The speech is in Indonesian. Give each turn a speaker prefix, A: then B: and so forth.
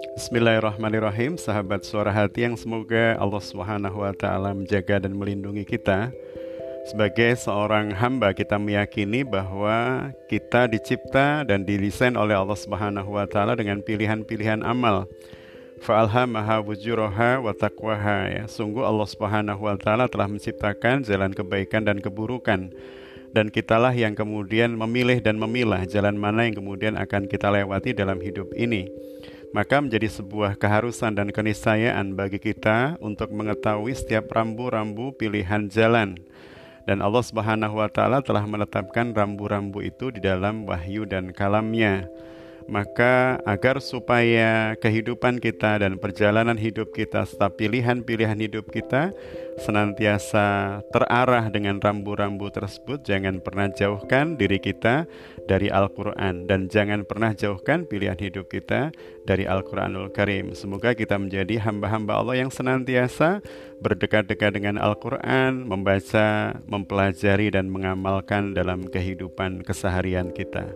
A: Bismillahirrahmanirrahim, sahabat suara hati yang semoga Allah Subhanahu wa taala menjaga dan melindungi kita. Sebagai seorang hamba kita meyakini bahwa kita dicipta dan didesain oleh Allah Subhanahu wa taala dengan pilihan-pilihan amal. Fa'alhamaha wujuraha wa taqwaha ya. Sungguh Allah Subhanahu wa taala telah menciptakan jalan kebaikan dan keburukan dan kitalah yang kemudian memilih dan memilah jalan mana yang kemudian akan kita lewati dalam hidup ini. Maka menjadi sebuah keharusan dan keniscayaan bagi kita untuk mengetahui setiap rambu-rambu pilihan jalan. Dan Allah Subhanahu wa taala telah menetapkan rambu-rambu itu di dalam wahyu dan kalamnya maka agar supaya kehidupan kita dan perjalanan hidup kita serta pilihan-pilihan hidup kita senantiasa terarah dengan rambu-rambu tersebut jangan pernah jauhkan diri kita dari Al-Qur'an dan jangan pernah jauhkan pilihan hidup kita dari Al-Qur'anul Karim semoga kita menjadi hamba-hamba Allah yang senantiasa berdekat-dekat dengan Al-Qur'an membaca mempelajari dan mengamalkan dalam kehidupan keseharian kita.